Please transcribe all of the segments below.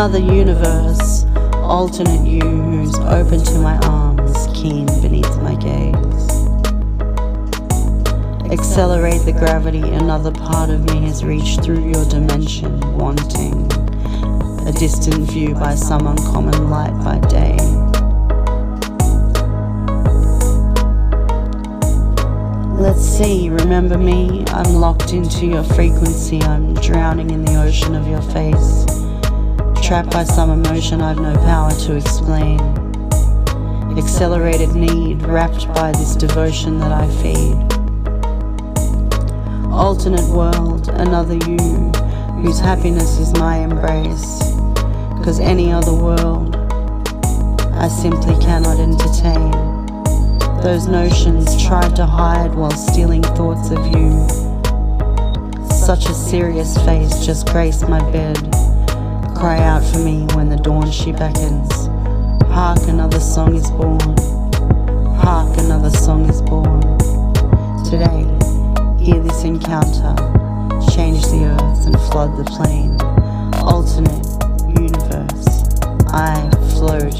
Another universe, alternate you who's open to my arms, keen beneath my gaze. Accelerate the gravity, another part of me has reached through your dimension, wanting a distant view by some uncommon light by day. Let's see, remember me? I'm locked into your frequency, I'm drowning in the ocean of your face. Trapped by some emotion I've no power to explain. Accelerated need, wrapped by this devotion that I feed. Alternate world, another you, whose happiness is my embrace. Cause any other world, I simply cannot entertain. Those notions tried to hide while stealing thoughts of you. Such a serious face just graced my bed. Cry out for me when the dawn she beckons. Hark, another song is born. Hark, another song is born. Today, hear this encounter. Change the earth and flood the plain. Alternate universe. I float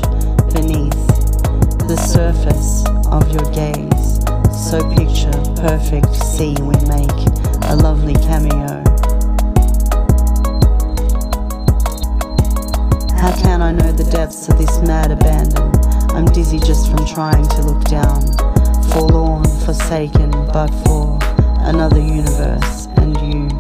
beneath the surface of your gaze. So picture perfect sea we make a lovely cameo. How can I know the depths of this mad abandon? I'm dizzy just from trying to look down. Forlorn, forsaken, but for another universe and you.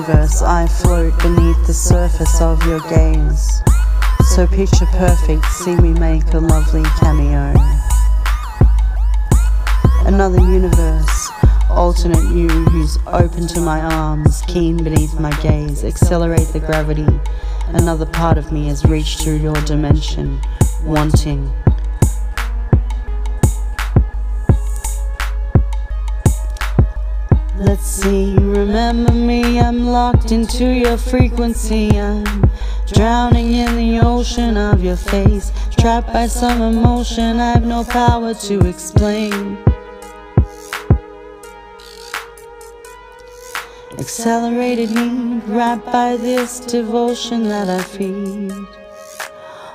Universe I float beneath the surface of your gaze. So picture perfect, see me make a lovely cameo. Another universe, alternate you who's open to my arms, keen beneath my gaze. Accelerate the gravity. Another part of me has reached through your dimension, wanting Let's see, remember me, I'm locked into your frequency. I'm drowning in the ocean of your face, trapped by some emotion I've no power to explain. Accelerated need, wrapped by this devotion that I feed.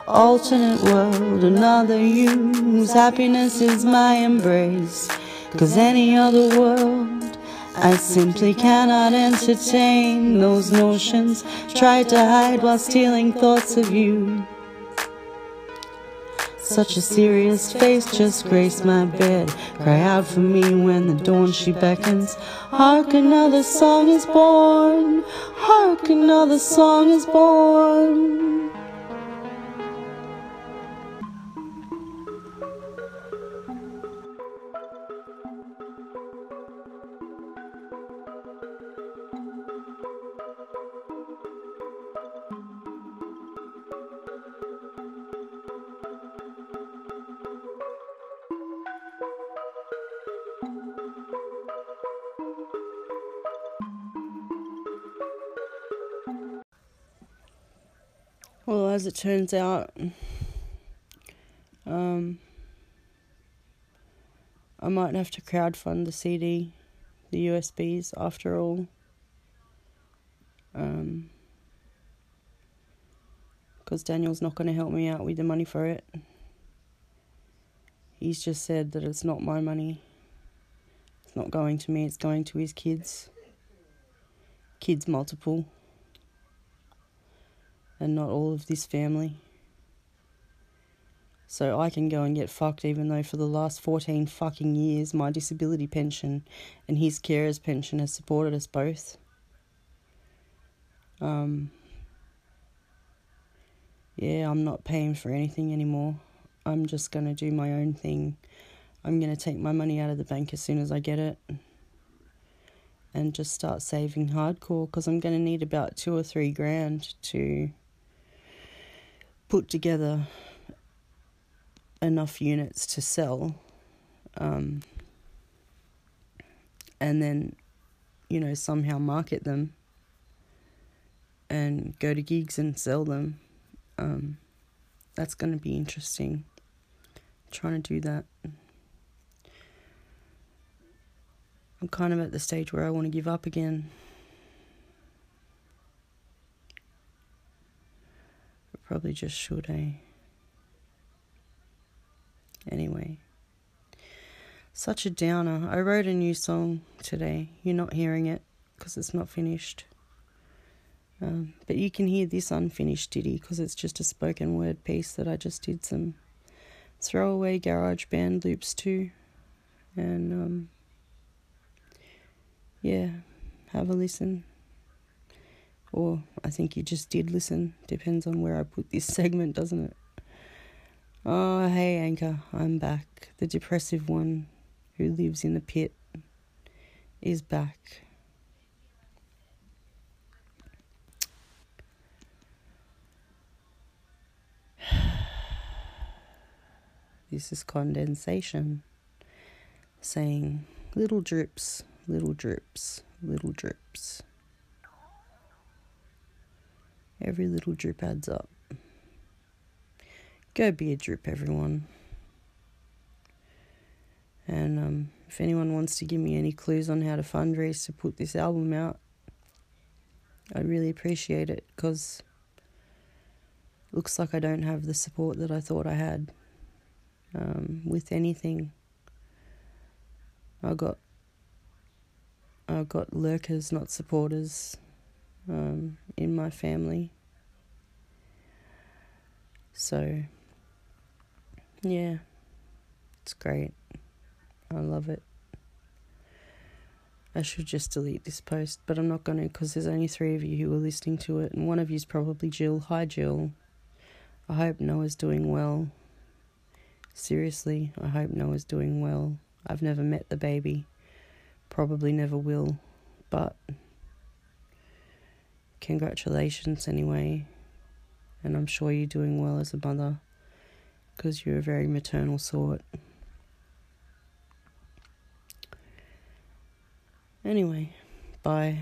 Alternate world, another you, whose happiness is my embrace. Cause any other world I simply cannot entertain those notions. Tried to hide while stealing thoughts of you. Such a serious face just graced my bed. Cry out for me when the dawn she beckons. Hark, another song is born. Hark, another song is born. Well, as it turns out, um, I might have to crowdfund the CD, the USBs, after all. Um, because Daniel's not going to help me out with the money for it. He's just said that it's not my money. It's not going to me, it's going to his kids. Kids multiple and not all of this family. So I can go and get fucked even though for the last 14 fucking years my disability pension and his carer's pension has supported us both. Um, yeah, I'm not paying for anything anymore. I'm just going to do my own thing. I'm going to take my money out of the bank as soon as I get it and just start saving hardcore because I'm going to need about two or three grand to put together enough units to sell um, and then you know somehow market them and go to gigs and sell them. Um, that's going to be interesting. I'm trying to do that. I'm kind of at the stage where I want to give up again. Probably just should, eh? Anyway. Such a downer. I wrote a new song today. You're not hearing it because it's not finished. Um, but you can hear this unfinished ditty because it's just a spoken word piece that I just did some throwaway garage band loops to. And um, yeah, have a listen. Or I think you just did listen. Depends on where I put this segment, doesn't it? Oh, hey, Anchor, I'm back. The depressive one who lives in the pit is back. This is condensation saying little drips, little drips, little drips. Every little drip adds up. Go be a drip, everyone. And um, if anyone wants to give me any clues on how to fundraise to put this album out, I'd really appreciate it because looks like I don't have the support that I thought I had um, with anything. I got I got lurkers, not supporters, um, in my family. So yeah, it's great. I love it. I should just delete this post, but I'm not going to because there's only three of you who are listening to it, and one of you is probably Jill. Hi, Jill. I hope Noah's doing well. Seriously, I hope Noah's doing well. I've never met the baby, probably never will, but congratulations anyway. And I'm sure you're doing well as a mother because you're a very maternal sort. Anyway, bye.